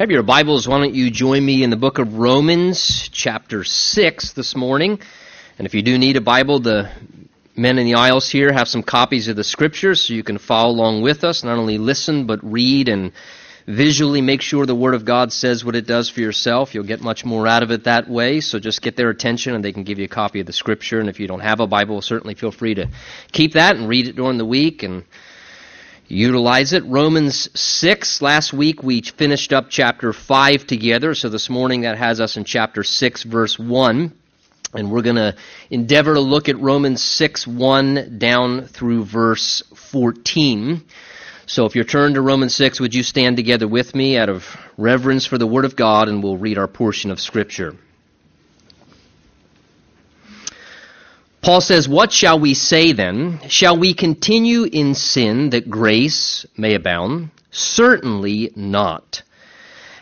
Have your Bibles, why don't you join me in the book of Romans, chapter 6 this morning. And if you do need a Bible, the men in the aisles here have some copies of the scriptures so you can follow along with us, not only listen, but read and visually make sure the Word of God says what it does for yourself. You'll get much more out of it that way. So just get their attention and they can give you a copy of the scripture. And if you don't have a Bible, certainly feel free to keep that and read it during the week and utilize it. Romans 6. Last week we finished up chapter 5 together, so this morning that has us in chapter 6, verse 1. And we're going to endeavor to look at Romans 6, 1 down through verse 14. So if you're turned to Romans 6, would you stand together with me out of reverence for the Word of God and we'll read our portion of Scripture. Paul says, What shall we say then? Shall we continue in sin that grace may abound? Certainly not.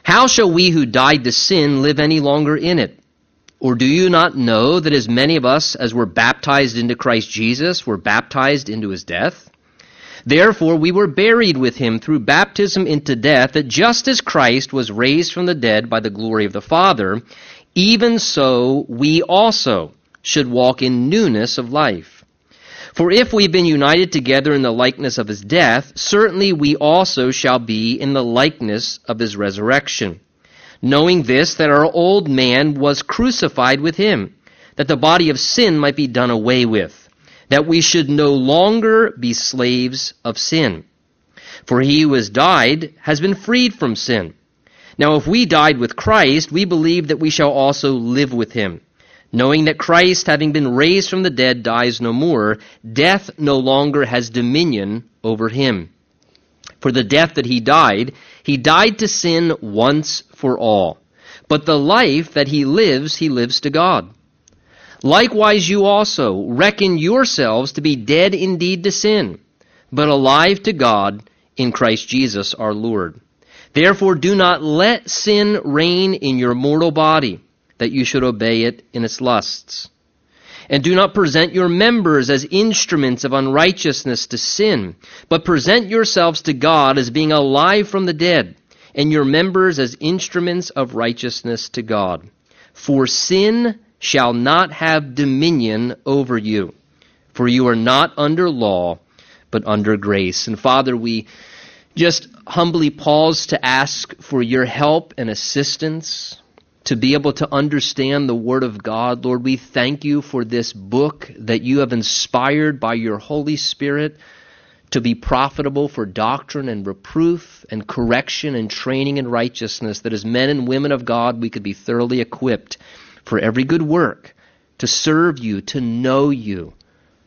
How shall we who died to sin live any longer in it? Or do you not know that as many of us as were baptized into Christ Jesus were baptized into his death? Therefore we were buried with him through baptism into death, that just as Christ was raised from the dead by the glory of the Father, even so we also should walk in newness of life. For if we've been united together in the likeness of his death, certainly we also shall be in the likeness of his resurrection. Knowing this, that our old man was crucified with him, that the body of sin might be done away with, that we should no longer be slaves of sin. For he who has died has been freed from sin. Now if we died with Christ, we believe that we shall also live with him knowing that Christ, having been raised from the dead, dies no more, death no longer has dominion over him. For the death that he died, he died to sin once for all. But the life that he lives, he lives to God. Likewise, you also reckon yourselves to be dead indeed to sin, but alive to God in Christ Jesus our Lord. Therefore, do not let sin reign in your mortal body that you should obey it in its lusts. And do not present your members as instruments of unrighteousness to sin, but present yourselves to God as being alive from the dead, and your members as instruments of righteousness to God. For sin shall not have dominion over you, for you are not under law, but under grace. And Father, we just humbly pause to ask for your help and assistance to be able to understand the Word of God. Lord, we thank you for this book that you have inspired by your Holy Spirit to be profitable for doctrine and reproof and correction and training in righteousness, that as men and women of God we could be thoroughly equipped for every good work, to serve you, to know you,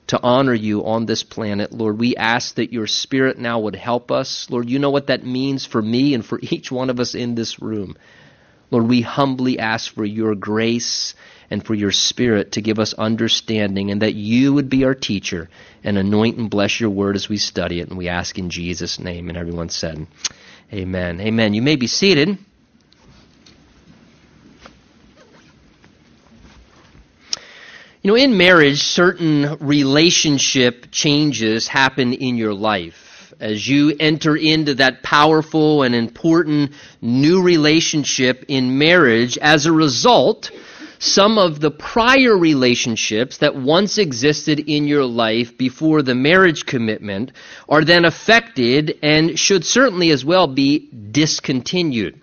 to honor you on this planet. Lord, we ask that your Spirit now would help us. Lord, you know what that means for me and for each one of us in this room. Lord, we humbly ask for your grace and for your spirit to give us understanding and that you would be our teacher and anoint and bless your word as we study it. And we ask in Jesus' name. And everyone said, Amen. Amen. You may be seated. You know, in marriage, certain relationship changes happen in your life as you enter into that powerful and important new relationship in marriage, as a result, some of the prior relationships that once existed in your life before the marriage commitment are then affected and should certainly as well be discontinued.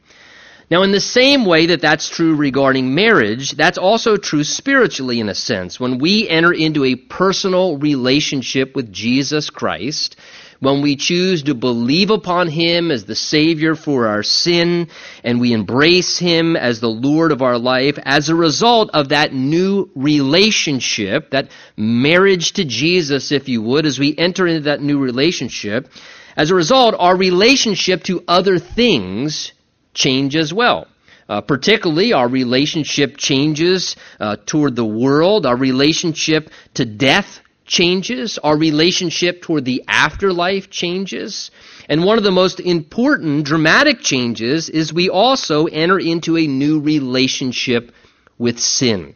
Now, in the same way that that's true regarding marriage, that's also true spiritually in a sense. When we enter into a personal relationship with Jesus Christ, when we choose to believe upon Him as the Savior for our sin, and we embrace Him as the Lord of our life, as a result of that new relationship, that marriage to Jesus, if you would, as we enter into that new relationship, as a result, our relationship to other things change as well. Uh, particularly, our relationship changes uh, toward the world, our relationship to death changes, our relationship toward the afterlife changes. And one of the most important dramatic changes is we also enter into a new relationship with sin.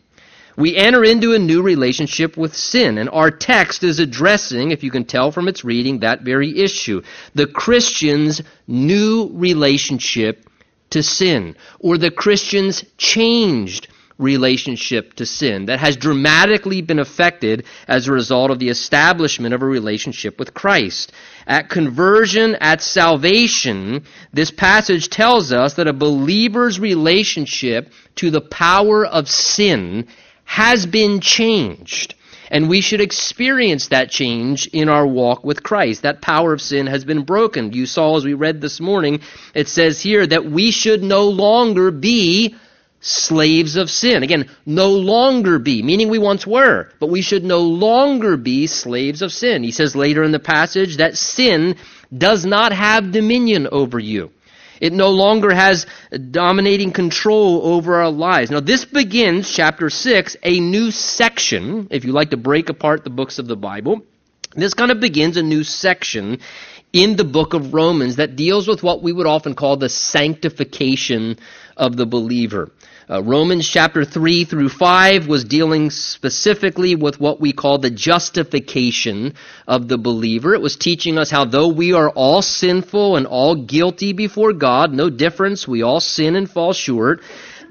We enter into a new relationship with sin, and our text is addressing, if you can tell from its reading, that very issue. The Christian's new relationship to sin, or the Christian's changed relationship to sin that has dramatically been affected as a result of the establishment of a relationship with Christ. At conversion, at salvation, this passage tells us that a believer's relationship to the power of sin has been changed. And we should experience that change in our walk with Christ. That power of sin has been broken. You saw as we read this morning, it says here that we should no longer be slaves of sin. Again, no longer be, meaning we once were, but we should no longer be slaves of sin. He says later in the passage that sin does not have dominion over you. It no longer has dominating control over our lives. Now, this begins, chapter 6, a new section, if you like to break apart the books of the Bible. This kind of begins a new section in the book of Romans that deals with what we would often call the sanctification of the believer. Uh, Romans chapter 3 through 5 was dealing specifically with what we call the justification of the believer. It was teaching us how though we are all sinful and all guilty before God, no difference, we all sin and fall short,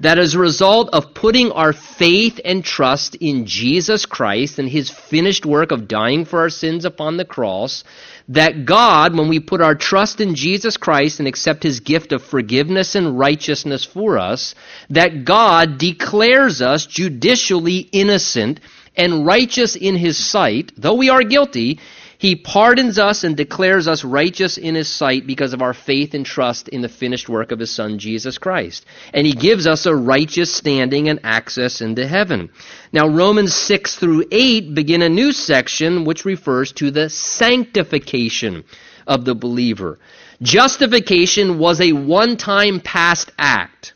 that as a result of putting our faith and trust in Jesus Christ and his finished work of dying for our sins upon the cross, that God, when we put our trust in Jesus Christ and accept his gift of forgiveness and righteousness for us, that God declares us judicially innocent and righteous in his sight, though we are guilty, he pardons us and declares us righteous in His sight because of our faith and trust in the finished work of His Son, Jesus Christ. And He gives us a righteous standing and access into heaven. Now, Romans 6 through 8 begin a new section which refers to the sanctification of the believer. Justification was a one time past act.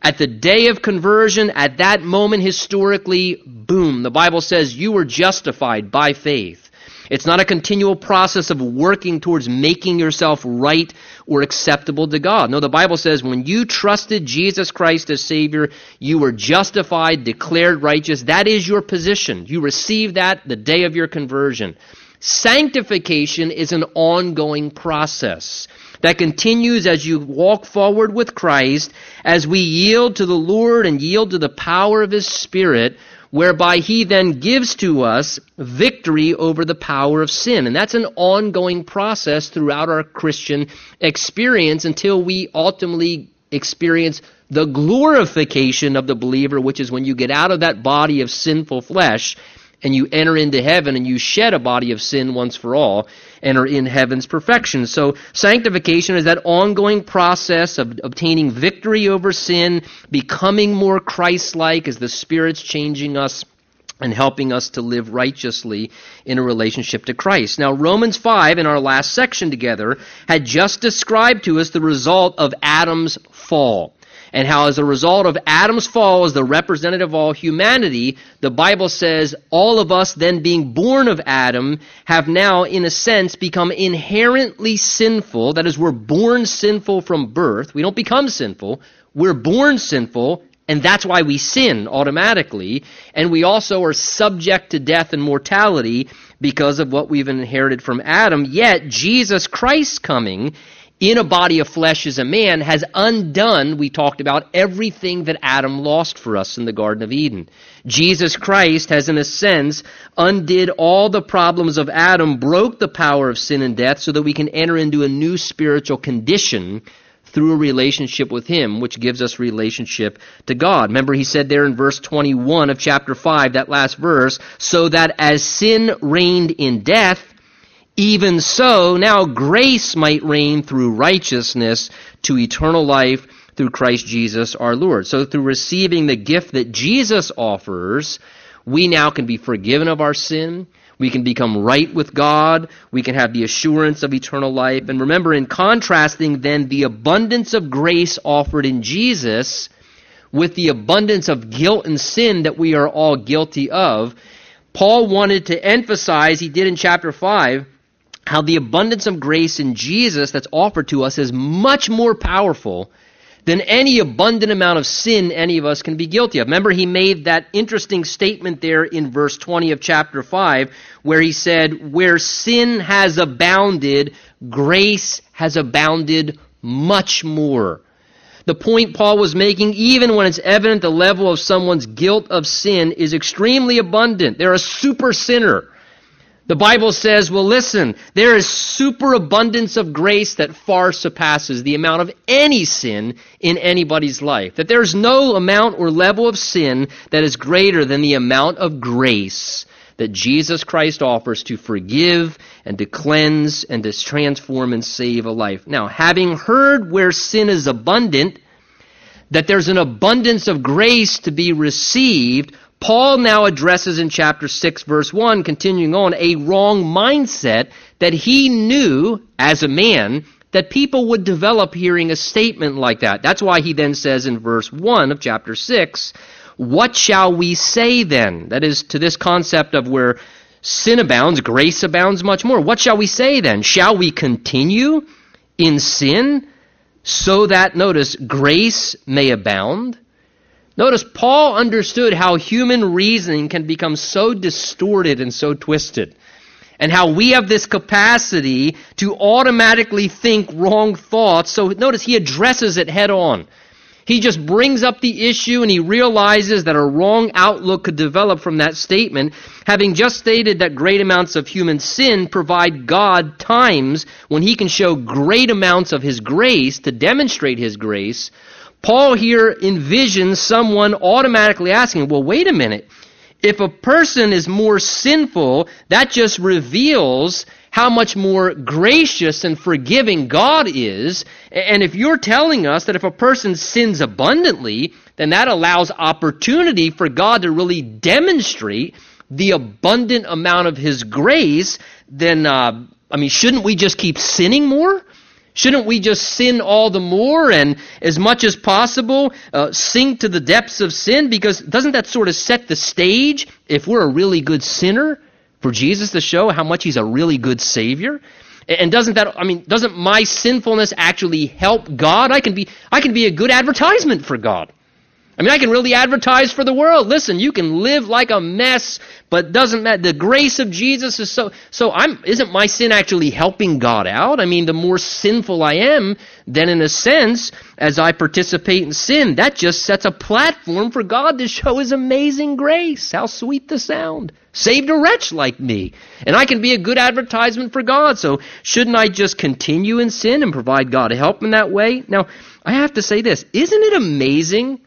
At the day of conversion, at that moment historically, boom, the Bible says you were justified by faith. It's not a continual process of working towards making yourself right or acceptable to God. No, the Bible says when you trusted Jesus Christ as Savior, you were justified, declared righteous. That is your position. You receive that the day of your conversion. Sanctification is an ongoing process that continues as you walk forward with Christ, as we yield to the Lord and yield to the power of His Spirit whereby he then gives to us victory over the power of sin. And that's an ongoing process throughout our Christian experience until we ultimately experience the glorification of the believer, which is when you get out of that body of sinful flesh and you enter into heaven and you shed a body of sin once for all and are in heaven's perfection. So sanctification is that ongoing process of obtaining victory over sin, becoming more Christ-like as the Spirit's changing us and helping us to live righteously in a relationship to Christ. Now, Romans 5, in our last section together, had just described to us the result of Adam's fall and how as a result of Adam's fall as the representative of all humanity, the Bible says all of us then being born of Adam have now, in a sense, become inherently sinful. That is, we're born sinful from birth. We don't become sinful. We're born sinful, and that's why we sin automatically. And we also are subject to death and mortality because of what we've inherited from Adam. Yet, Jesus Christ coming in a body of flesh as a man has undone, we talked about, everything that Adam lost for us in the Garden of Eden. Jesus Christ has, in a sense, undid all the problems of Adam, broke the power of sin and death so that we can enter into a new spiritual condition through a relationship with Him, which gives us relationship to God. Remember, He said there in verse 21 of chapter 5, that last verse, so that as sin reigned in death, even so, now grace might reign through righteousness to eternal life through Christ Jesus our Lord. So through receiving the gift that Jesus offers, we now can be forgiven of our sin. We can become right with God. We can have the assurance of eternal life. And remember, in contrasting then the abundance of grace offered in Jesus with the abundance of guilt and sin that we are all guilty of, Paul wanted to emphasize, he did in chapter 5, how the abundance of grace in Jesus that's offered to us is much more powerful than any abundant amount of sin any of us can be guilty of. Remember, he made that interesting statement there in verse 20 of chapter 5, where he said, Where sin has abounded, grace has abounded much more. The point Paul was making, even when it's evident the level of someone's guilt of sin is extremely abundant. They're a super sinner. The Bible says, well, listen, there is superabundance of grace that far surpasses the amount of any sin in anybody's life. That there's no amount or level of sin that is greater than the amount of grace that Jesus Christ offers to forgive and to cleanse and to transform and save a life. Now, having heard where sin is abundant, that there's an abundance of grace to be received, Paul now addresses in chapter 6, verse 1, continuing on, a wrong mindset that he knew as a man that people would develop hearing a statement like that. That's why he then says in verse 1 of chapter 6, What shall we say then? That is, to this concept of where sin abounds, grace abounds much more. What shall we say then? Shall we continue in sin so that, notice, grace may abound? Notice Paul understood how human reasoning can become so distorted and so twisted. And how we have this capacity to automatically think wrong thoughts. So notice he addresses it head on. He just brings up the issue and he realizes that a wrong outlook could develop from that statement. Having just stated that great amounts of human sin provide God times when he can show great amounts of his grace to demonstrate his grace, Paul here envisions someone automatically asking, well, wait a minute. If a person is more sinful, that just reveals how much more gracious and forgiving God is. And if you're telling us that if a person sins abundantly, then that allows opportunity for God to really demonstrate the abundant amount of His grace, then, uh, I mean, shouldn't we just keep sinning more? Shouldn't we just sin all the more and as much as possible uh, sink to the depths of sin? Because doesn't that sort of set the stage if we're a really good sinner for Jesus to show how much he's a really good savior? And doesn't that I mean doesn't my sinfulness actually help God? I can be I can be a good advertisement for God. I mean, I can really advertise for the world. Listen, you can live like a mess, but doesn't matter. The grace of Jesus is so, so I'm, isn't my sin actually helping God out? I mean, the more sinful I am, then in a sense, as I participate in sin, that just sets a platform for God to show His amazing grace. How sweet the sound. Saved a wretch like me. And I can be a good advertisement for God. So shouldn't I just continue in sin and provide God help in that way? Now, I have to say this. Isn't it amazing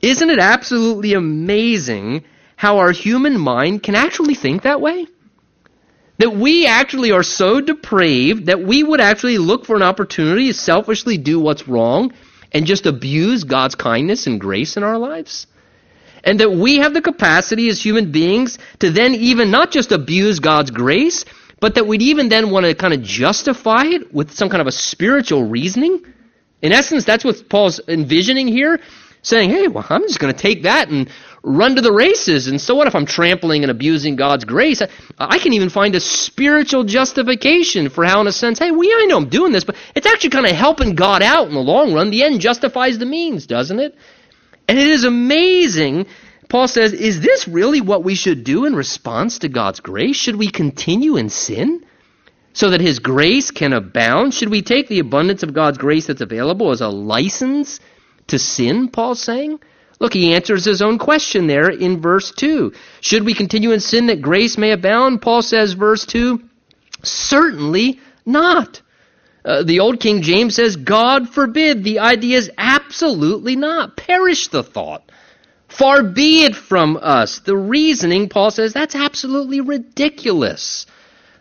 isn't it absolutely amazing how our human mind can actually think that way? That we actually are so depraved that we would actually look for an opportunity to selfishly do what's wrong and just abuse God's kindness and grace in our lives? And that we have the capacity as human beings to then even not just abuse God's grace, but that we'd even then want to kind of justify it with some kind of a spiritual reasoning? In essence, that's what Paul's envisioning here saying, hey, well, I'm just going to take that and run to the races. And so what if I'm trampling and abusing God's grace? I, I, can even find a spiritual justification for how, in a sense, hey, we, I know I'm doing this, but it's actually kind of helping God out in the long run. The end justifies the means, doesn't it? And it is amazing. Paul says, is this really what we should do in response to God's grace? Should we continue in sin? So that his grace can abound? Should we take the abundance of God's grace that's available as a license to sin, Paul's saying? Look, he answers his own question there in verse 2. Should we continue in sin that grace may abound? Paul says, verse 2, certainly not. Uh, the old King James says, God forbid. The idea is absolutely not. Perish the thought. Far be it from us. The reasoning, Paul says, that's absolutely ridiculous.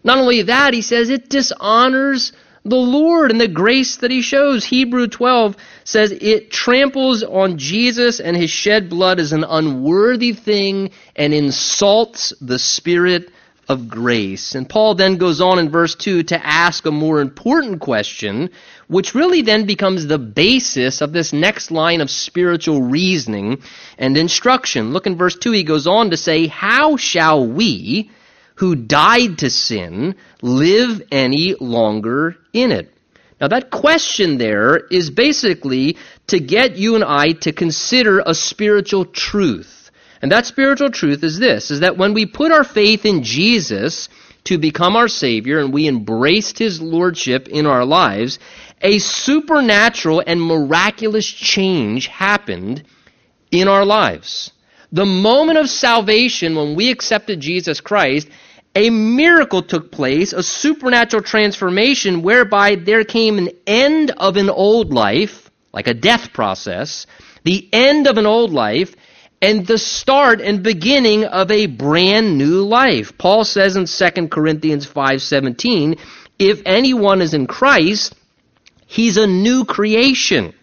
Not only that, he says it dishonors the Lord and the grace that he shows. Hebrew 12 says it tramples on Jesus and his shed blood is an unworthy thing and insults the Spirit of grace. And Paul then goes on in verse 2 to ask a more important question, which really then becomes the basis of this next line of spiritual reasoning and instruction. Look in verse 2, he goes on to say, How shall we, who died to sin live any longer in it? Now, that question there is basically to get you and I to consider a spiritual truth. And that spiritual truth is this is that when we put our faith in Jesus to become our Savior and we embraced His Lordship in our lives, a supernatural and miraculous change happened in our lives. The moment of salvation, when we accepted Jesus Christ, a miracle took place, a supernatural transformation whereby there came an end of an old life, like a death process, the end of an old life, and the start and beginning of a brand new life. Paul says in 2 Corinthians 5:17, if anyone is in Christ, he's a new creation.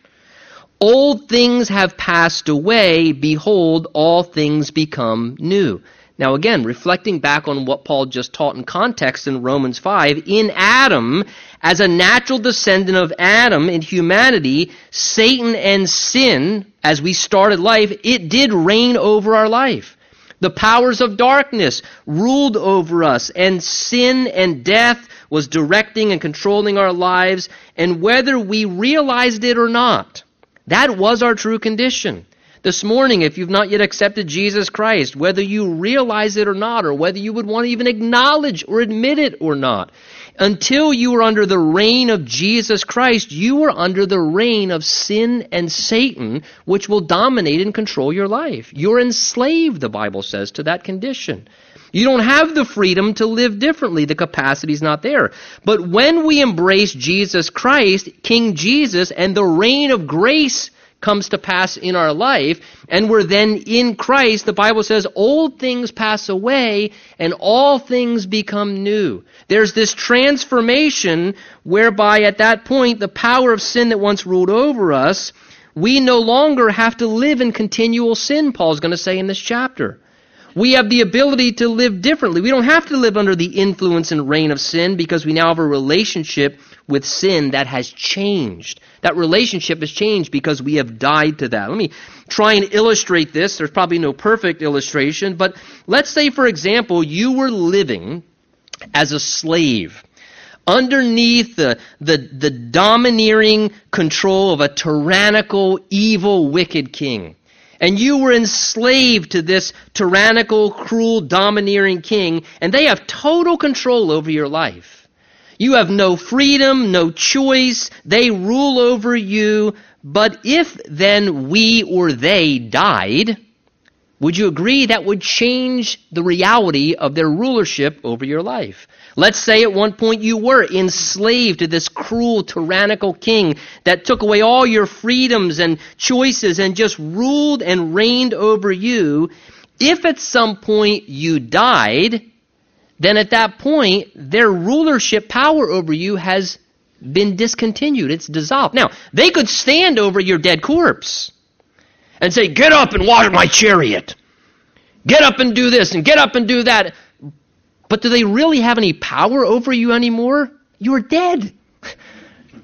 Old things have passed away, behold all things become new. Now, again, reflecting back on what Paul just taught in context in Romans 5, in Adam, as a natural descendant of Adam in humanity, Satan and sin, as we started life, it did reign over our life. The powers of darkness ruled over us, and sin and death was directing and controlling our lives, and whether we realized it or not, that was our true condition. This morning, if you've not yet accepted Jesus Christ, whether you realize it or not, or whether you would want to even acknowledge or admit it or not, until you are under the reign of Jesus Christ, you are under the reign of sin and Satan, which will dominate and control your life. You're enslaved, the Bible says, to that condition. You don't have the freedom to live differently. The capacity's not there. But when we embrace Jesus Christ, King Jesus, and the reign of grace comes to pass in our life, and we're then in Christ, the Bible says, old things pass away and all things become new. There's this transformation whereby at that point, the power of sin that once ruled over us, we no longer have to live in continual sin, Paul's going to say in this chapter. We have the ability to live differently. We don't have to live under the influence and reign of sin because we now have a relationship with sin that has changed. That relationship has changed because we have died to that. Let me try and illustrate this. There's probably no perfect illustration, but let's say, for example, you were living as a slave underneath the, the, the domineering control of a tyrannical, evil, wicked king. And you were enslaved to this tyrannical, cruel, domineering king, and they have total control over your life. You have no freedom, no choice. They rule over you. But if then we or they died, would you agree that would change the reality of their rulership over your life? Let's say at one point you were enslaved to this cruel, tyrannical king that took away all your freedoms and choices and just ruled and reigned over you. If at some point you died, then at that point, their rulership power over you has been discontinued. It's dissolved. Now, they could stand over your dead corpse and say, Get up and water my chariot. Get up and do this and get up and do that. But do they really have any power over you anymore? You're dead.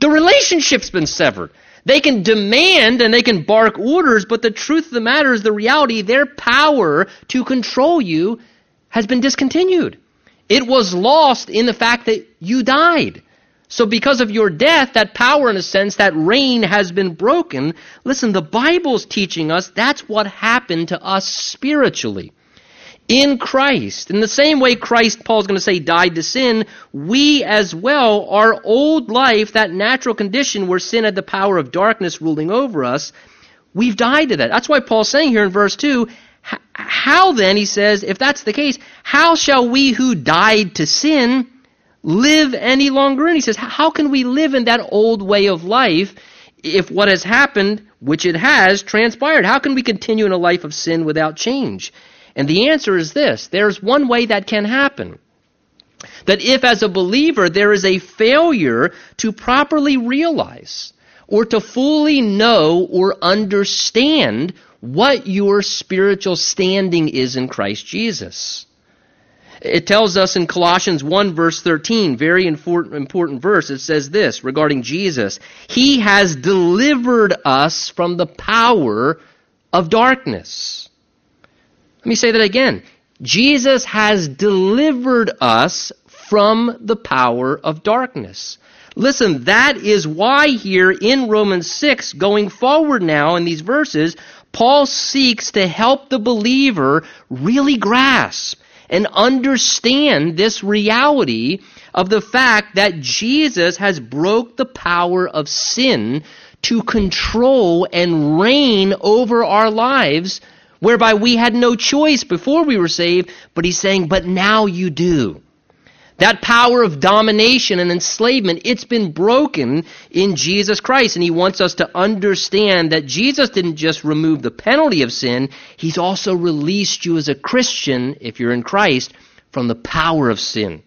The relationship's been severed. They can demand and they can bark orders, but the truth of the matter is the reality, their power to control you has been discontinued. It was lost in the fact that you died. So because of your death, that power, in a sense, that reign has been broken. Listen, the Bible's teaching us that's what happened to us spiritually. In Christ. In the same way Christ, Paul's going to say, died to sin, we as well, our old life, that natural condition where sin had the power of darkness ruling over us, we've died to that. That's why Paul's saying here in verse 2, how then, he says, if that's the case, how shall we who died to sin live any longer in? He says, how can we live in that old way of life if what has happened, which it has, transpired? How can we continue in a life of sin without change? And the answer is this there's one way that can happen. That if, as a believer, there is a failure to properly realize or to fully know or understand what your spiritual standing is in Christ Jesus. It tells us in Colossians 1 verse 13, very important, verse, it says this regarding Jesus. He has delivered us from the power of darkness. Let me say that again. Jesus has delivered us from the power of darkness. Listen, that is why here in Romans 6, going forward now in these verses, Paul seeks to help the believer really grasp and understand this reality of the fact that Jesus has broke the power of sin to control and reign over our lives, whereby we had no choice before we were saved, but he's saying, but now you do. That power of domination and enslavement, it's been broken in Jesus Christ. And he wants us to understand that Jesus didn't just remove the penalty of sin, he's also released you as a Christian, if you're in Christ, from the power of sin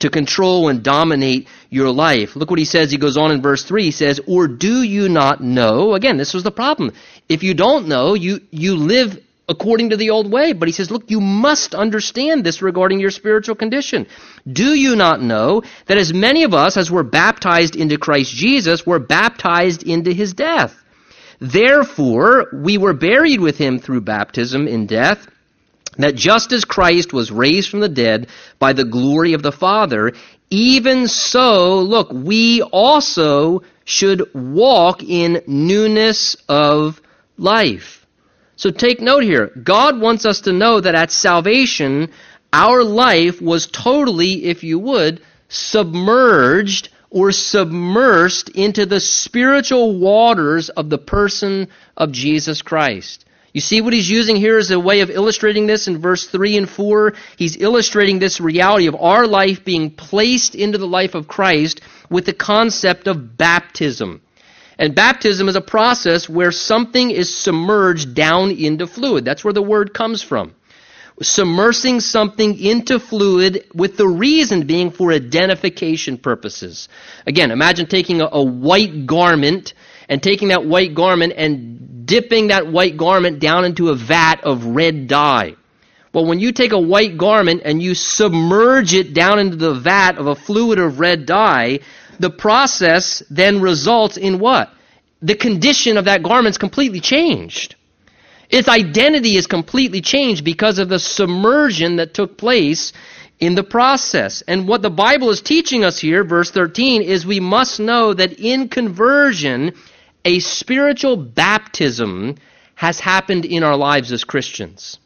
to control and dominate your life. Look what he says. He goes on in verse 3. He says, Or do you not know? Again, this was the problem. If you don't know, you, you live according to the old way. But he says, look, you must understand this regarding your spiritual condition. Do you not know that as many of us as were baptized into Christ Jesus were baptized into his death? Therefore, we were buried with him through baptism in death, that just as Christ was raised from the dead by the glory of the Father, even so, look, we also should walk in newness of life. So take note here. God wants us to know that at salvation, our life was totally, if you would, submerged or submersed into the spiritual waters of the person of Jesus Christ. You see what he's using here as a way of illustrating this in verse 3 and 4? He's illustrating this reality of our life being placed into the life of Christ with the concept of baptism. And baptism is a process where something is submerged down into fluid. That's where the word comes from. Submersing something into fluid with the reason being for identification purposes. Again, imagine taking a, a white garment and taking that white garment and dipping that white garment down into a vat of red dye. Well, when you take a white garment and you submerge it down into the vat of a fluid of red dye, the process then results in what? The condition of that garment is completely changed. Its identity is completely changed because of the submersion that took place in the process. And what the Bible is teaching us here, verse 13, is we must know that in conversion, a spiritual baptism has happened in our lives as Christians.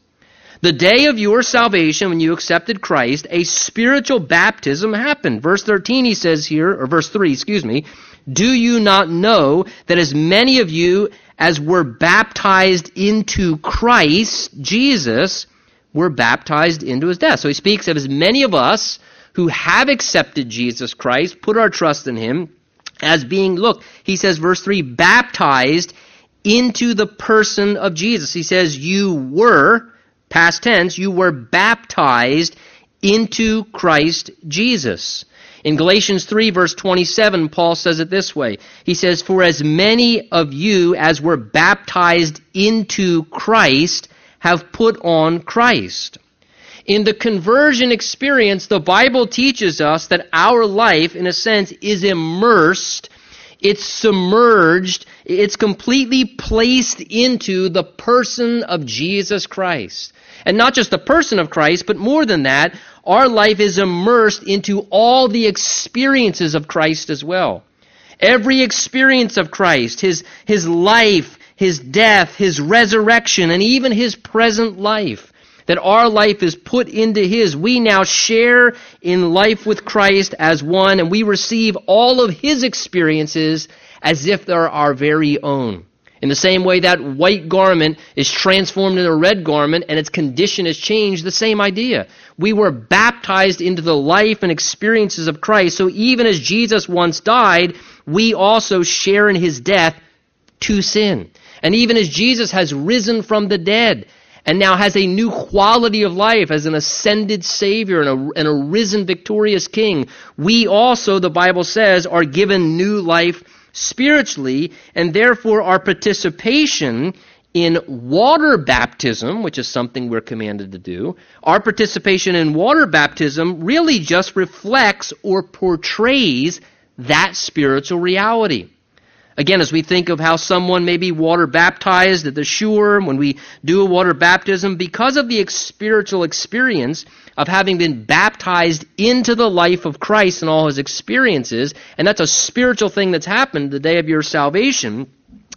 The day of your salvation, when you accepted Christ, a spiritual baptism happened. Verse 13, he says here, or verse 3, excuse me, do you not know that as many of you as were baptized into Christ, Jesus, were baptized into his death? So he speaks of as many of us who have accepted Jesus Christ, put our trust in him, as being, look, he says, verse 3, baptized into the person of Jesus. He says, you were past tense, you were baptized into Christ Jesus. In Galatians 3, verse 27, Paul says it this way. He says, For as many of you as were baptized into Christ have put on Christ. In the conversion experience, the Bible teaches us that our life, in a sense, is immersed, it's submerged, it's completely placed into the person of Jesus Christ. And not just the person of Christ, but more than that, our life is immersed into all the experiences of Christ as well. Every experience of Christ, his, his life, his death, his resurrection, and even his present life, that our life is put into his. We now share in life with Christ as one, and we receive all of his experiences as if they're our very own. In the same way that white garment is transformed into a red garment and its condition is changed, the same idea. We were baptized into the life and experiences of Christ, so even as Jesus once died, we also share in his death to sin. And even as Jesus has risen from the dead and now has a new quality of life as an ascended Savior and a, and a risen victorious King, we also, the Bible says, are given new life spiritually, and therefore our participation in water baptism, which is something we're commanded to do, our participation in water baptism really just reflects or portrays that spiritual reality. Again, as we think of how someone may be water baptized at the shore, when we do a water baptism, because of the spiritual experience of having been baptized into the life of Christ and all his experiences, and that's a spiritual thing that's happened the day of your salvation,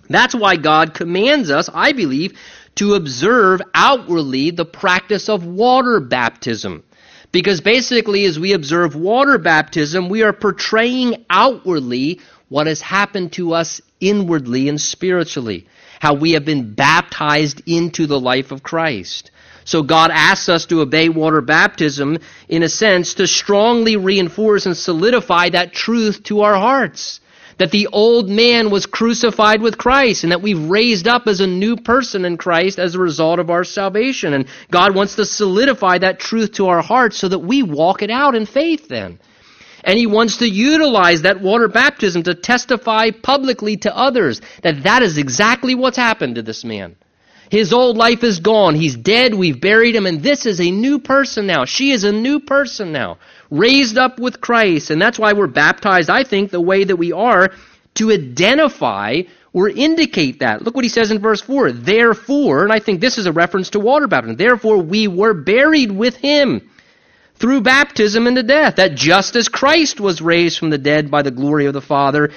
that's why God commands us, I believe, to observe outwardly the practice of water baptism. Because basically, as we observe water baptism, we are portraying outwardly what has happened to us inwardly and spiritually. How we have been baptized into the life of Christ. So God asks us to obey water baptism, in a sense, to strongly reinforce and solidify that truth to our hearts that the old man was crucified with Christ and that we've raised up as a new person in Christ as a result of our salvation. And God wants to solidify that truth to our hearts so that we walk it out in faith then. And he wants to utilize that water baptism to testify publicly to others that that is exactly what's happened to this man. His old life is gone. He's dead. We've buried him. And this is a new person now. She is a new person now, raised up with Christ. And that's why we're baptized, I think, the way that we are to identify or indicate that. Look what he says in verse 4. Therefore, and I think this is a reference to water baptism, therefore we were buried with him through baptism into death, that just as Christ was raised from the dead by the glory of the Father,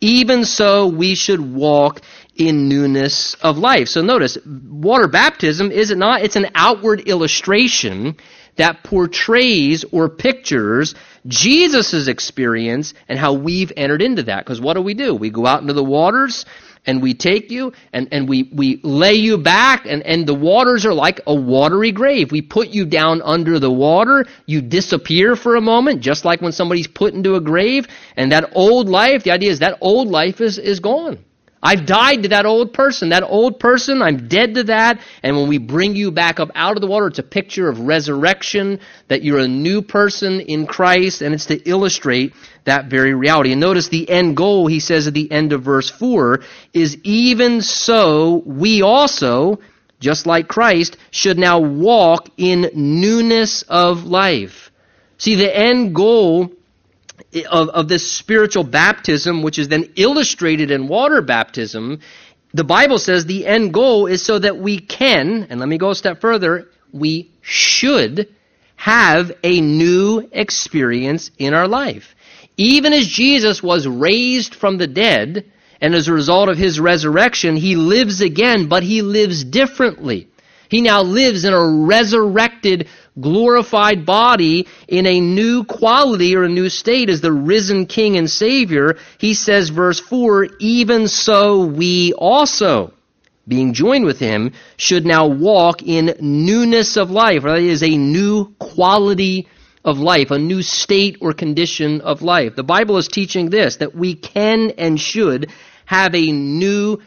even so we should walk in newness of life. So notice, water baptism, is it not? It's an outward illustration that portrays or pictures Jesus' experience and how we've entered into that. Because what do we do? We go out into the waters and we take you and, and we, we lay you back and, and the waters are like a watery grave. We put you down under the water, you disappear for a moment, just like when somebody's put into a grave, and that old life, the idea is that old life is, is gone. I've died to that old person. That old person, I'm dead to that. And when we bring you back up out of the water, it's a picture of resurrection, that you're a new person in Christ, and it's to illustrate that very reality. And notice the end goal, he says at the end of verse 4, is even so we also, just like Christ, should now walk in newness of life. See, the end goal of, of this spiritual baptism, which is then illustrated in water baptism, the Bible says the end goal is so that we can, and let me go a step further, we should have a new experience in our life. Even as Jesus was raised from the dead, and as a result of his resurrection, he lives again, but he lives differently. He now lives in a resurrected glorified body in a new quality or a new state as the risen King and Savior, he says, verse 4, even so we also, being joined with him, should now walk in newness of life. That is a new quality of life, a new state or condition of life. The Bible is teaching this, that we can and should have a new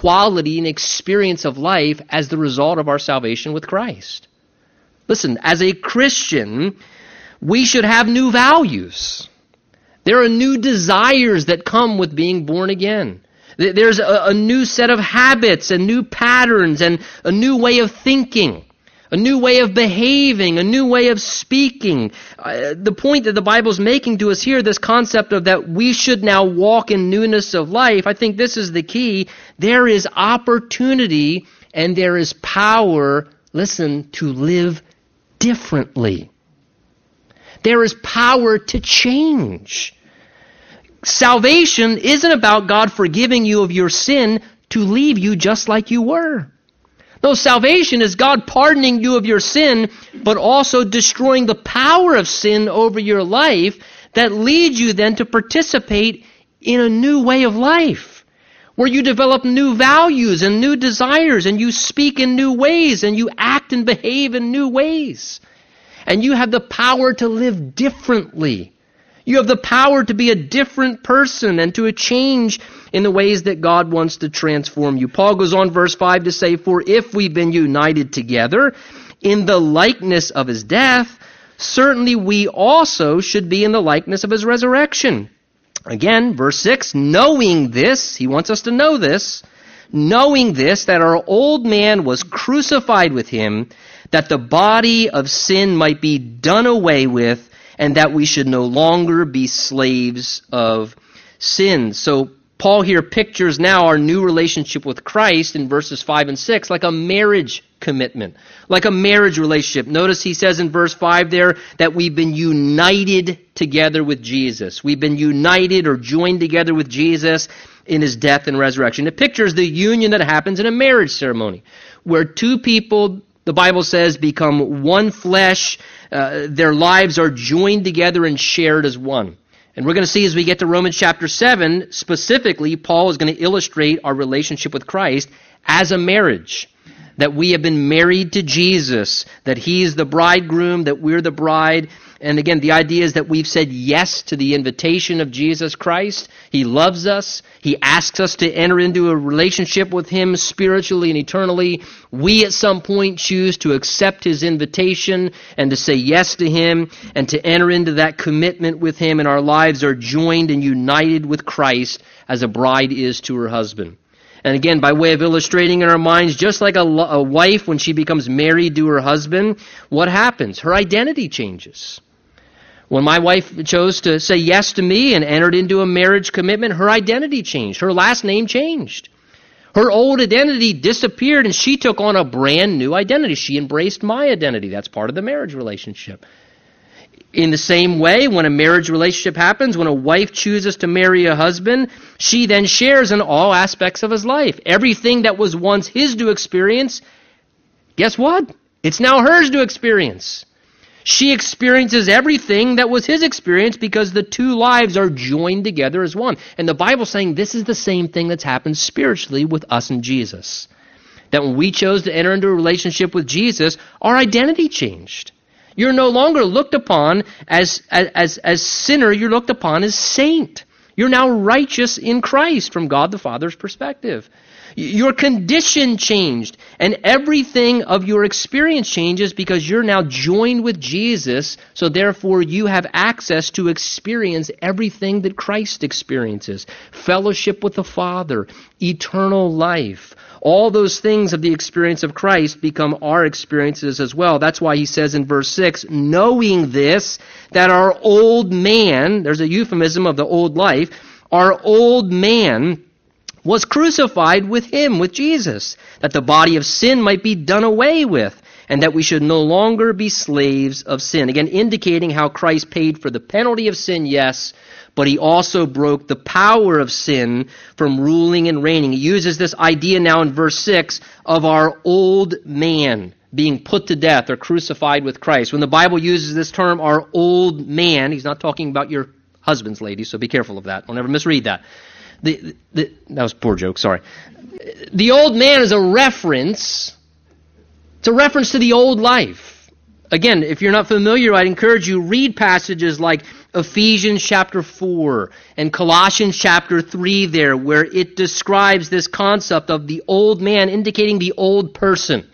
quality and experience of life as the result of our salvation with Christ. Listen, as a Christian, we should have new values. There are new desires that come with being born again. There's a, a, new set of habits and new patterns and a new way of thinking, a new way of behaving, a new way of speaking. Uh, the point that the Bible's making to us here, this concept of that we should now walk in newness of life, I think this is the key. There is opportunity and there is power, listen, to live differently. There is power to change. Salvation isn't about God forgiving you of your sin to leave you just like you were. No, salvation is God pardoning you of your sin, but also destroying the power of sin over your life that leads you then to participate in a new way of life, where you develop new values and new desires, and you speak in new ways, and you act and behave in new ways. And you have the power to live differently. You have the power to be a different person and to change in the ways that God wants to transform you. Paul goes on, verse 5, to say, For if we've been united together in the likeness of his death, certainly we also should be in the likeness of his resurrection. Again, verse 6, knowing this, he wants us to know this, knowing this, that our old man was crucified with him, that the body of sin might be done away with, and that we should no longer be slaves of sin. So Paul here pictures now our new relationship with Christ in verses 5 and 6 like a marriage commitment, like a marriage relationship. Notice he says in verse 5 there that we've been united together with Jesus. We've been united or joined together with Jesus in his death and resurrection. It pictures the union that happens in a marriage ceremony, where two people, the Bible says, become one flesh. Uh, their lives are joined together and shared as one. And we're going to see as we get to Romans chapter 7, specifically, Paul is going to illustrate our relationship with Christ as a marriage that we have been married to Jesus, that He's the bridegroom, that we're the bride. And again, the idea is that we've said yes to the invitation of Jesus Christ. He loves us. He asks us to enter into a relationship with Him spiritually and eternally. We at some point choose to accept His invitation and to say yes to Him and to enter into that commitment with Him, and our lives are joined and united with Christ as a bride is to her husband. And again, by way of illustrating in our minds, just like a, a wife when she becomes married to her husband, what happens? Her identity changes. When my wife chose to say yes to me and entered into a marriage commitment, her identity changed. Her last name changed. Her old identity disappeared and she took on a brand new identity. She embraced my identity. That's part of the marriage relationship. In the same way, when a marriage relationship happens, when a wife chooses to marry a husband, she then shares in all aspects of his life. Everything that was once his to experience, guess what? It's now hers to experience. She experiences everything that was his experience because the two lives are joined together as one. And the Bible's saying this is the same thing that's happened spiritually with us and Jesus. That when we chose to enter into a relationship with Jesus, our identity changed. You're no longer looked upon as, as, as sinner, you're looked upon as saint. You're now righteous in Christ from God the Father's perspective. Your condition changed, and everything of your experience changes because you're now joined with Jesus, so therefore you have access to experience everything that Christ experiences fellowship with the Father, eternal life, all those things of the experience of Christ become our experiences as well. That's why he says in verse 6, knowing this, that our old man, there's a euphemism of the old life, our old man was crucified with him, with Jesus, that the body of sin might be done away with, and that we should no longer be slaves of sin. Again, indicating how Christ paid for the penalty of sin, yes, but he also broke the power of sin from ruling and reigning. He uses this idea now in verse 6 of our old man being put to death or crucified with Christ. When the Bible uses this term, our old man, he's not talking about your husbands, ladies, so be careful of that. Don't ever misread that. The, the, that was poor joke, sorry. The old man is a reference, it's a reference to the old life. Again, if you're not familiar, I'd encourage you read passages like Ephesians chapter 4 and Colossians chapter 3 there where it describes this concept of the old man indicating the old person,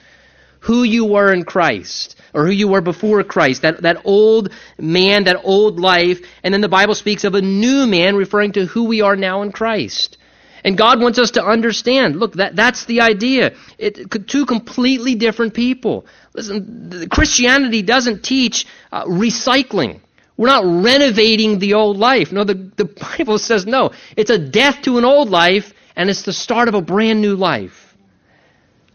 who you were in Christ or who you were before Christ, that, that old man, that old life, and then the Bible speaks of a new man referring to who we are now in Christ. And God wants us to understand, look, that, that's the idea. It, two completely different people. Listen, Christianity doesn't teach uh, recycling. We're not renovating the old life. No, the, the Bible says no. It's a death to an old life, and it's the start of a brand new life.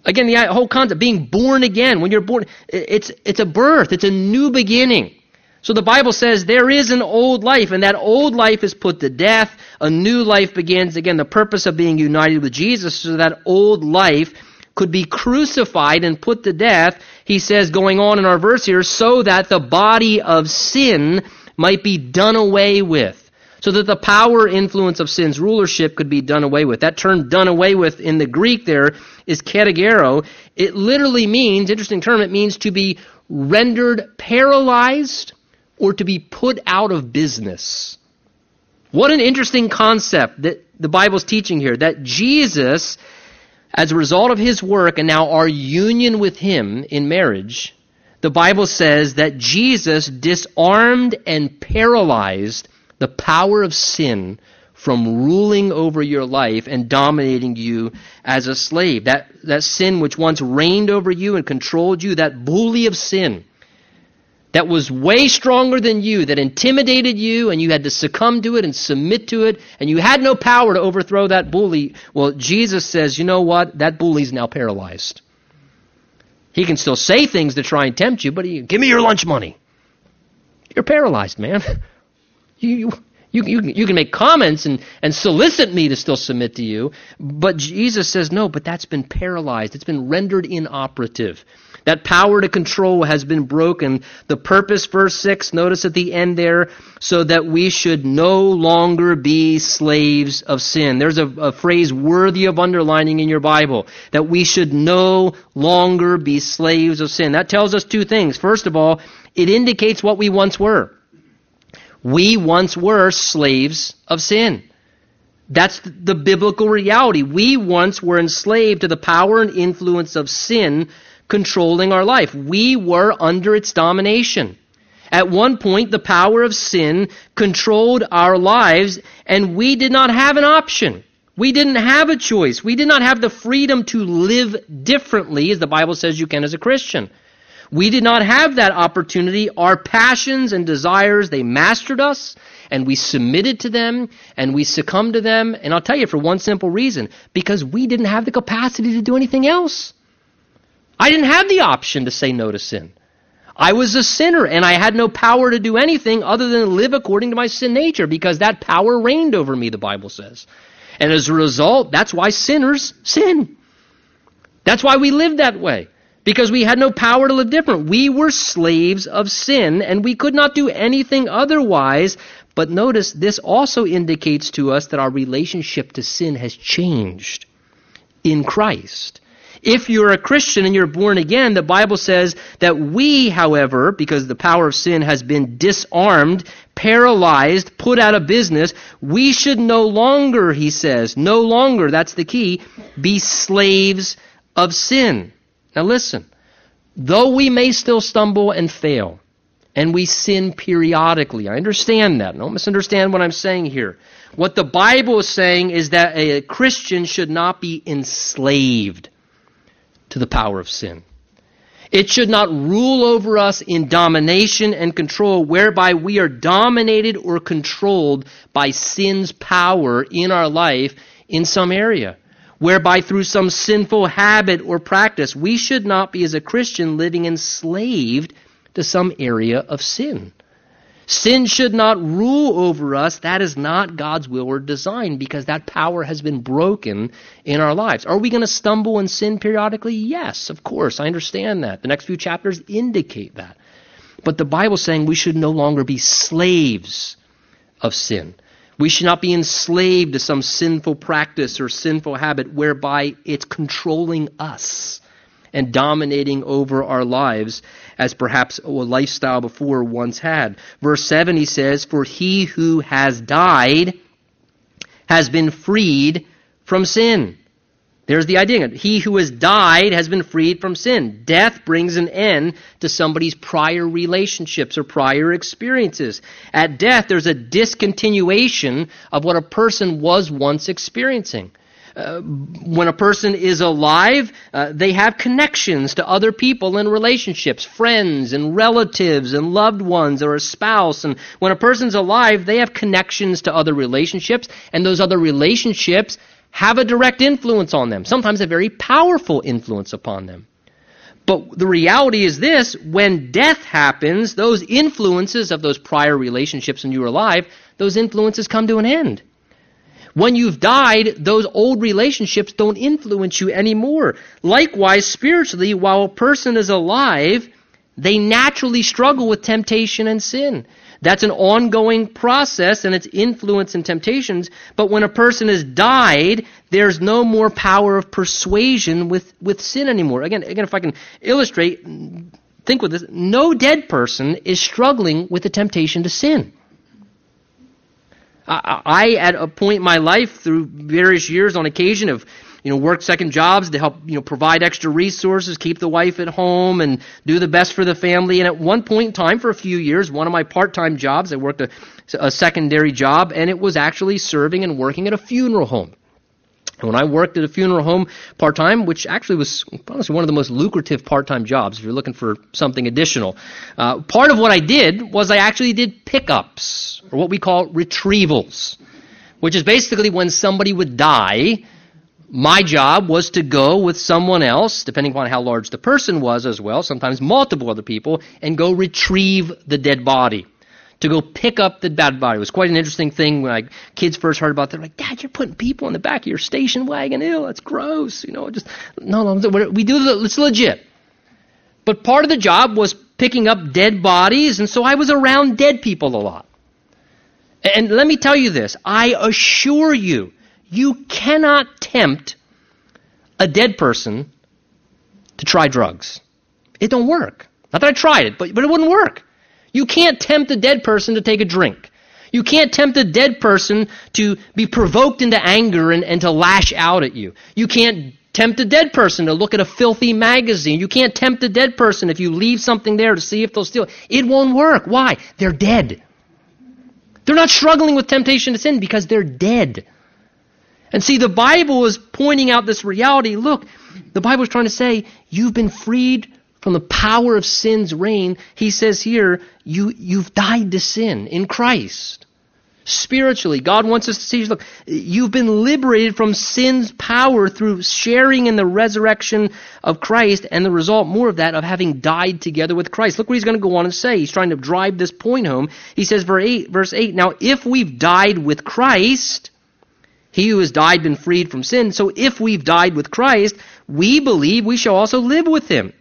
Again, the whole concept, being born again. When you're born, it's, it's a birth. It's a new beginning. So the Bible says there is an old life, and that old life is put to death. A new life begins. Again, the purpose of being united with Jesus so that old life could be crucified and put to death, he says, going on in our verse here, so that the body of sin might be done away with. So that the power influence of sin's rulership could be done away with. That term done away with in the Greek there is katargeo. It literally means, interesting term, it means to be rendered paralyzed or to be put out of business. What an interesting concept that the Bible's teaching here. That Jesus as a result of his work and now our union with him in marriage, the Bible says that Jesus disarmed and paralyzed the power of sin from ruling over your life and dominating you as a slave. That, that sin which once reigned over you and controlled you, that bully of sin that was way stronger than you, that intimidated you, and you had to succumb to it and submit to it, and you had no power to overthrow that bully. Well, Jesus says, you know what? That bully's now paralyzed. He can still say things to try and tempt you, but he, give me your lunch money. You're paralyzed, man. You, you, You, you, can make comments and, and solicit me to still submit to you, but Jesus says, no, but that's been paralyzed. It's been rendered inoperative. That power to control has been broken. The purpose, verse 6, notice at the end there, so that we should no longer be slaves of sin. There's a, a phrase worthy of underlining in your Bible, that we should no longer be slaves of sin. That tells us two things. First of all, it indicates what we once were. We once were slaves of sin. That's the biblical reality. We once were enslaved to the power and influence of sin controlling our life. We were under its domination. At one point, the power of sin controlled our lives, and we did not have an option. We didn't have a choice. We did not have the freedom to live differently, as the Bible says you can as a Christian. We did not have that opportunity. Our passions and desires, they mastered us, and we submitted to them, and we succumbed to them. And I'll tell you for one simple reason because we didn't have the capacity to do anything else. I didn't have the option to say no to sin. I was a sinner and I had no power to do anything other than live according to my sin nature because that power reigned over me, the Bible says. And as a result, that's why sinners sin. That's why we live that way. Because we had no power to live different. We were slaves of sin and we could not do anything otherwise. But notice this also indicates to us that our relationship to sin has changed in Christ. If you're a Christian and you're born again, the Bible says that we, however, because the power of sin has been disarmed, paralyzed, put out of business, we should no longer, he says, no longer, that's the key, be slaves of sin. Now listen, though we may still stumble and fail, and we sin periodically, I understand that. Don't misunderstand what I'm saying here. What the Bible is saying is that a Christian should not be enslaved to the power of sin. It should not rule over us in domination and control, whereby we are dominated or controlled by sin's power in our life in some area. Whereby through some sinful habit or practice, we should not be as a Christian living enslaved to some area of sin. Sin should not rule over us. That is not God's will or design because that power has been broken in our lives. Are we going to stumble and sin periodically? Yes, of course. I understand that. The next few chapters indicate that. But the Bible's saying we should no longer be slaves of sin. We should not be enslaved to some sinful practice or sinful habit whereby it's controlling us and dominating over our lives as perhaps a lifestyle before once had. Verse 7 he says, For he who has died has been freed from sin. There's the idea. He who has died has been freed from sin. Death brings an end to somebody's prior relationships or prior experiences. At death, there's a discontinuation of what a person was once experiencing. Uh, when a person is alive, uh, they have connections to other people and relationships, friends and relatives and loved ones or a spouse. And when a person's alive, they have connections to other relationships, and those other relationships have a direct influence on them, sometimes a very powerful influence upon them. But the reality is this when death happens, those influences of those prior relationships when you were alive, those influences come to an end. When you've died, those old relationships don't influence you anymore. Likewise, spiritually, while a person is alive, they naturally struggle with temptation and sin. That's an ongoing process and its influence and temptations. But when a person has died, there's no more power of persuasion with, with sin anymore. Again, again, if I can illustrate, think with this. No dead person is struggling with the temptation to sin. I, at a point in my life, through various years, on occasion, have you know work second jobs to help you know provide extra resources, keep the wife at home, and do the best for the family. And at one point in time, for a few years, one of my part-time jobs, I worked a, a secondary job, and it was actually serving and working at a funeral home. And when I worked at a funeral home part time, which actually was honestly one of the most lucrative part time jobs, if you're looking for something additional, uh, part of what I did was I actually did pickups, or what we call retrievals, which is basically when somebody would die. My job was to go with someone else, depending upon how large the person was as well, sometimes multiple other people, and go retrieve the dead body to go pick up the dead body. It was quite an interesting thing when like, kids first heard about it. They're like, Dad, you're putting people in the back of your station wagon. Ew, that's gross. You know, just, no, no, we do, it's legit. But part of the job was picking up dead bodies, and so I was around dead people a lot. And let me tell you this I assure you, you cannot tempt a dead person to try drugs. It don't work. Not that I tried it, but, but it wouldn't work. You can't tempt a dead person to take a drink. You can't tempt a dead person to be provoked into anger and, and to lash out at you. You can't tempt a dead person to look at a filthy magazine. You can't tempt a dead person if you leave something there to see if they'll steal. It won't work. Why? They're dead. They're not struggling with temptation to sin because they're dead. And see, the Bible is pointing out this reality. Look, the Bible is trying to say, you've been freed from the power of sin's reign. He says here, you, you've died to sin in Christ. Spiritually, God wants us to see, look, you've been liberated from sin's power through sharing in the resurrection of Christ, and the result, more of that, of having died together with Christ. Look what he's going to go on and say. He's trying to drive this point home. He says, verse 8, verse 8 Now, if we've died with Christ, he who has died been freed from sin. So if we've died with Christ, we believe we shall also live with him.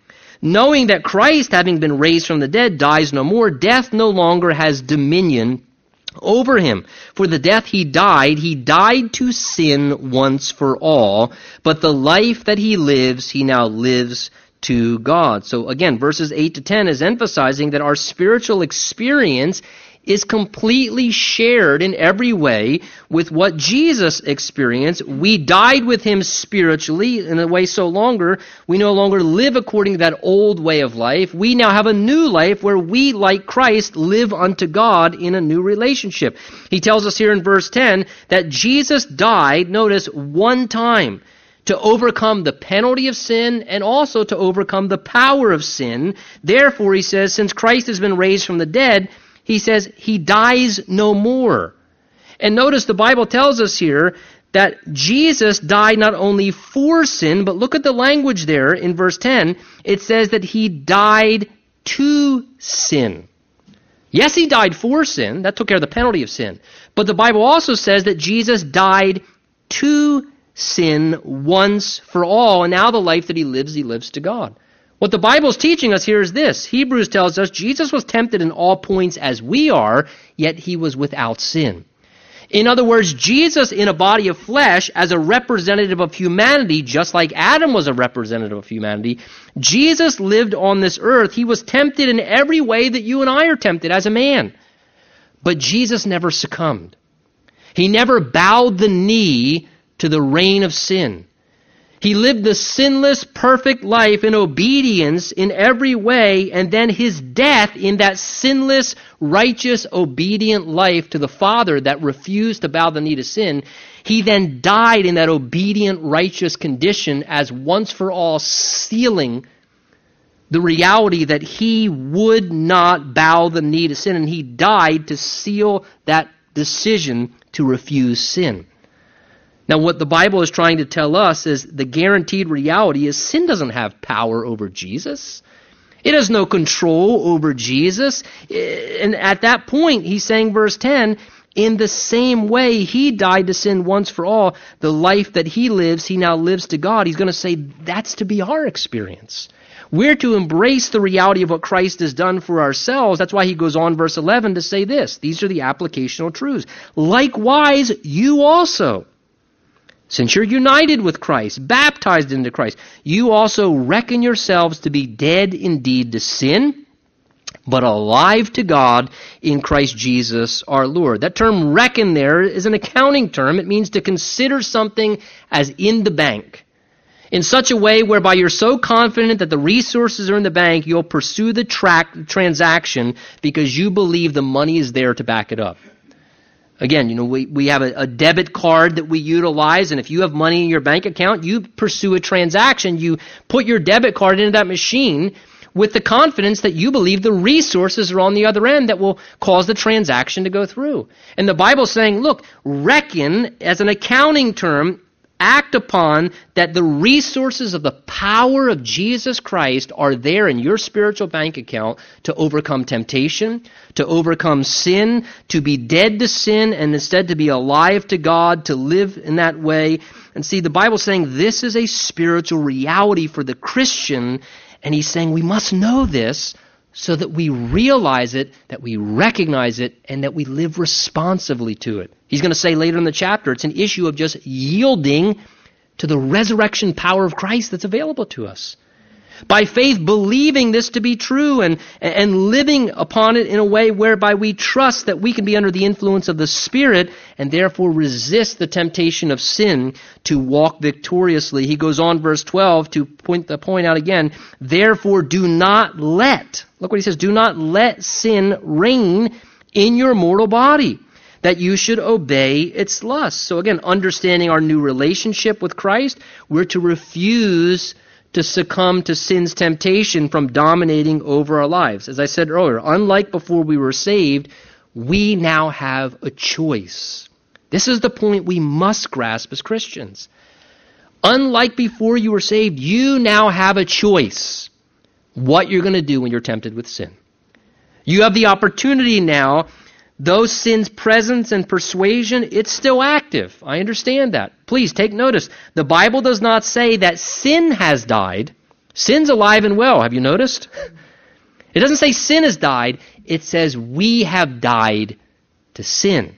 Knowing that Christ, having been raised from the dead, dies no more, death no longer has dominion over him. For the death he died, he died to sin once for all, but the life that he lives, he now lives to God. So again, verses 8 to 10 is emphasizing that our spiritual experience is completely shared in every way with what Jesus experienced. We died with him spiritually in a way so longer we no longer live according to that old way of life. We now have a new life where we, like Christ, live unto God in a new relationship. He tells us here in verse 10 that Jesus died, notice, one time to overcome the penalty of sin and also to overcome the power of sin. Therefore, he says, since Christ has been raised from the dead, he says he dies no more. And notice the Bible tells us here that Jesus died not only for sin, but look at the language there in verse 10. It says that he died to sin. Yes, he died for sin. That took care of the penalty of sin. But the Bible also says that Jesus died to sin once for all, and now the life that he lives, he lives to God. What the Bible is teaching us here is this Hebrews tells us Jesus was tempted in all points as we are, yet he was without sin. In other words, Jesus in a body of flesh as a representative of humanity, just like Adam was a representative of humanity, Jesus lived on this earth. He was tempted in every way that you and I are tempted as a man. But Jesus never succumbed. He never bowed the knee to the reign of sin. He lived the sinless, perfect life in obedience in every way, and then his death in that sinless, righteous, obedient life to the Father that refused to bow the knee to sin. He then died in that obedient, righteous condition as once for all sealing the reality that he would not bow the knee to sin, and he died to seal that decision to refuse sin. Now, what the Bible is trying to tell us is the guaranteed reality is sin doesn't have power over Jesus. It has no control over Jesus. And at that point, he's saying, verse 10, in the same way he died to sin once for all, the life that he lives, he now lives to God. He's going to say that's to be our experience. We're to embrace the reality of what Christ has done for ourselves. That's why he goes on, verse 11, to say this. These are the applicational truths. Likewise, you also since you're united with Christ, baptized into Christ, you also reckon yourselves to be dead indeed to sin, but alive to God in Christ Jesus our Lord. That term reckon there is an accounting term. It means to consider something as in the bank. In such a way whereby you're so confident that the resources are in the bank, you'll pursue the track, transaction because you believe the money is there to back it up. Again, you know, we, we have a, a, debit card that we utilize, and if you have money in your bank account, you pursue a transaction. You put your debit card into that machine with the confidence that you believe the resources are on the other end that will cause the transaction to go through. And the Bible's saying, look, reckon as an accounting term act upon that the resources of the power of Jesus Christ are there in your spiritual bank account to overcome temptation, to overcome sin, to be dead to sin, and instead to be alive to God, to live in that way. And see, the Bible's saying this is a spiritual reality for the Christian, and he's saying we must know this so that we realize it, that we recognize it, and that we live responsively to it. He's going to say later in the chapter it's an issue of just yielding to the resurrection power of Christ that's available to us. By faith, believing this to be true and, and living upon it in a way whereby we trust that we can be under the influence of the Spirit and therefore resist the temptation of sin to walk victoriously. He goes on, verse 12, to point the point out again. Therefore, do not let, look what he says, do not let sin reign in your mortal body that you should obey its lusts. So again, understanding our new relationship with Christ, we're to refuse to succumb to sin's temptation from dominating over our lives. As I said earlier, unlike before we were saved, we now have a choice. This is the point we must grasp as Christians. Unlike before you were saved, you now have a choice what you're going to do when you're tempted with sin. You have the opportunity now Though sin's presence and persuasion, it's still active. I understand that. Please take notice. The Bible does not say that sin has died. Sin's alive and well. Have you noticed? It doesn't say sin has died. It says we have died to sin.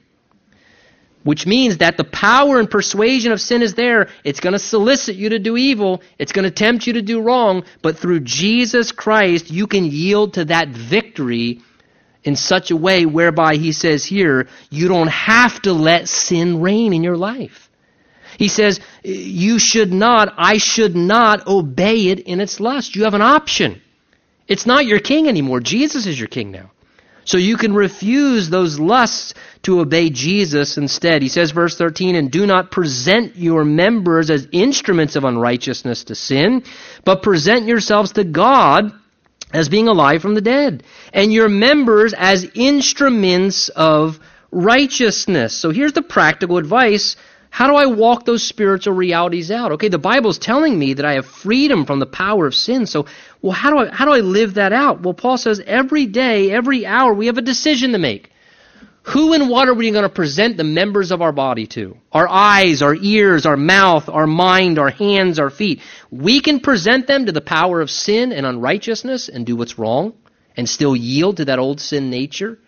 Which means that the power and persuasion of sin is there. It's going to solicit you to do evil. It's going to tempt you to do wrong. But through Jesus Christ, you can yield to that victory in such a way whereby he says here, you don't have to let sin reign in your life. He says, you should not, I should not obey it in its lust. You have an option. It's not your king anymore. Jesus is your king now. So you can refuse those lusts to obey Jesus instead. He says, verse 13, and do not present your members as instruments of unrighteousness to sin, but present yourselves to God as being alive from the dead, and your members as instruments of righteousness. So here's the practical advice. How do I walk those spiritual realities out? Okay, the Bible's telling me that I have freedom from the power of sin. So, well, how do I how do I live that out? Well, Paul says every day, every hour we have a decision to make. Who and what are we going to present the members of our body to? Our eyes, our ears, our mouth, our mind, our hands, our feet. We can present them to the power of sin and unrighteousness and do what's wrong and still yield to that old sin nature.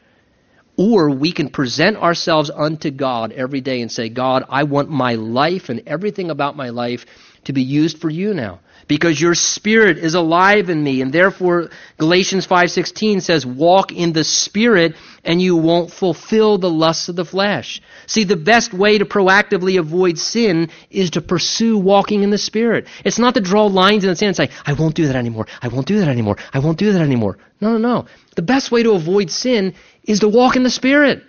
Or we can present ourselves unto God every day and say, God, I want my life and everything about my life to be used for you now because your spirit is alive in me and therefore Galatians 5:16 says walk in the spirit and you won't fulfill the lusts of the flesh. See the best way to proactively avoid sin is to pursue walking in the spirit. It's not to draw lines in the sand and say I won't do that anymore. I won't do that anymore. I won't do that anymore. No, no, no. The best way to avoid sin is to walk in the spirit.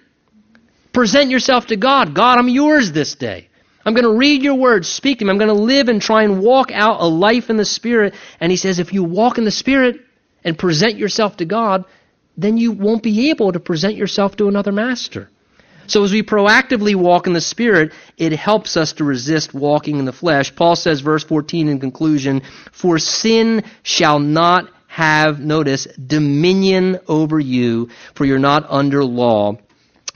Present yourself to God. God, I'm yours this day. I'm going to read your words, speak them. I'm going to live and try and walk out a life in the Spirit. And he says, if you walk in the Spirit and present yourself to God, then you won't be able to present yourself to another master. So as we proactively walk in the Spirit, it helps us to resist walking in the flesh. Paul says, verse 14 in conclusion, For sin shall not have, notice, dominion over you, for you're not under law,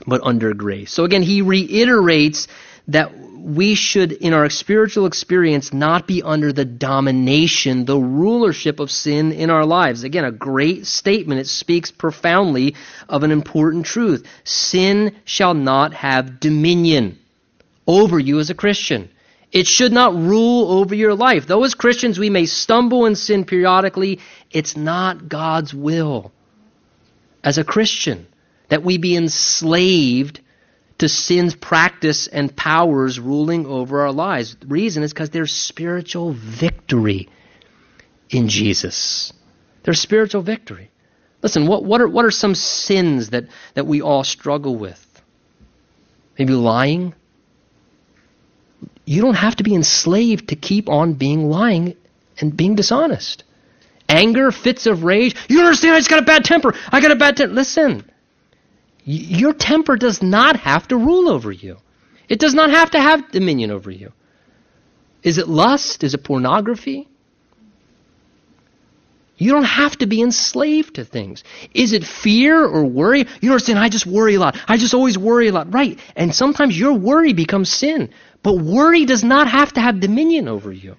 but under grace. So again, he reiterates that we should, in our spiritual experience, not be under the domination, the rulership of sin in our lives. Again, a great statement. It speaks profoundly of an important truth. Sin shall not have dominion over you as a Christian. It should not rule over your life. Though as Christians we may stumble and sin periodically, it's not God's will as a Christian that we be enslaved to sin's practice and powers ruling over our lives. The reason is because there's spiritual victory in Jesus. There's spiritual victory. Listen, what, what, are, what are some sins that, that we all struggle with? Maybe lying. You don't have to be enslaved to keep on being lying and being dishonest. Anger, fits of rage. You understand? I just got a bad temper. I got a bad temper. Listen, your temper does not have to rule over you. It does not have to have dominion over you. Is it lust? Is it pornography? You don't have to be enslaved to things. Is it fear or worry? You understand, I just worry a lot. I just always worry a lot. Right. And sometimes your worry becomes sin. But worry does not have to have dominion over you.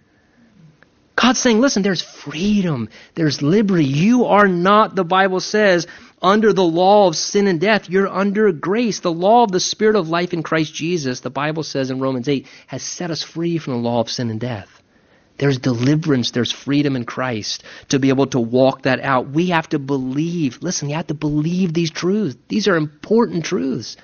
God's saying, listen, there's freedom. There's liberty. You are not, the Bible says, under the law of sin and death. You're under grace. The law of the Spirit of life in Christ Jesus, the Bible says in Romans 8, has set us free from the law of sin and death. There's deliverance, there's freedom in Christ to be able to walk that out. We have to believe. Listen, you have to believe these truths. These are important truths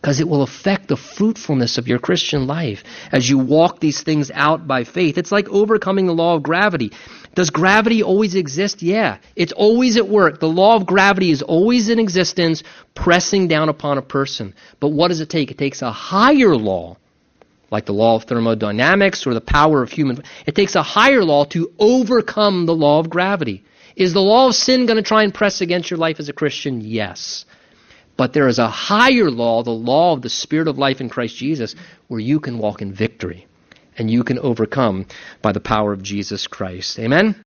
because it will affect the fruitfulness of your Christian life as you walk these things out by faith. It's like overcoming the law of gravity. Does gravity always exist? Yeah. It's always at work. The law of gravity is always in existence, pressing down upon a person. But what does it take? It takes a higher law like the law of thermodynamics or the power of human. It takes a higher law to overcome the law of gravity. Is the law of sin going to try and press against your life as a Christian? Yes. But there is a higher law, the law of the Spirit of life in Christ Jesus, where you can walk in victory and you can overcome by the power of Jesus Christ. Amen?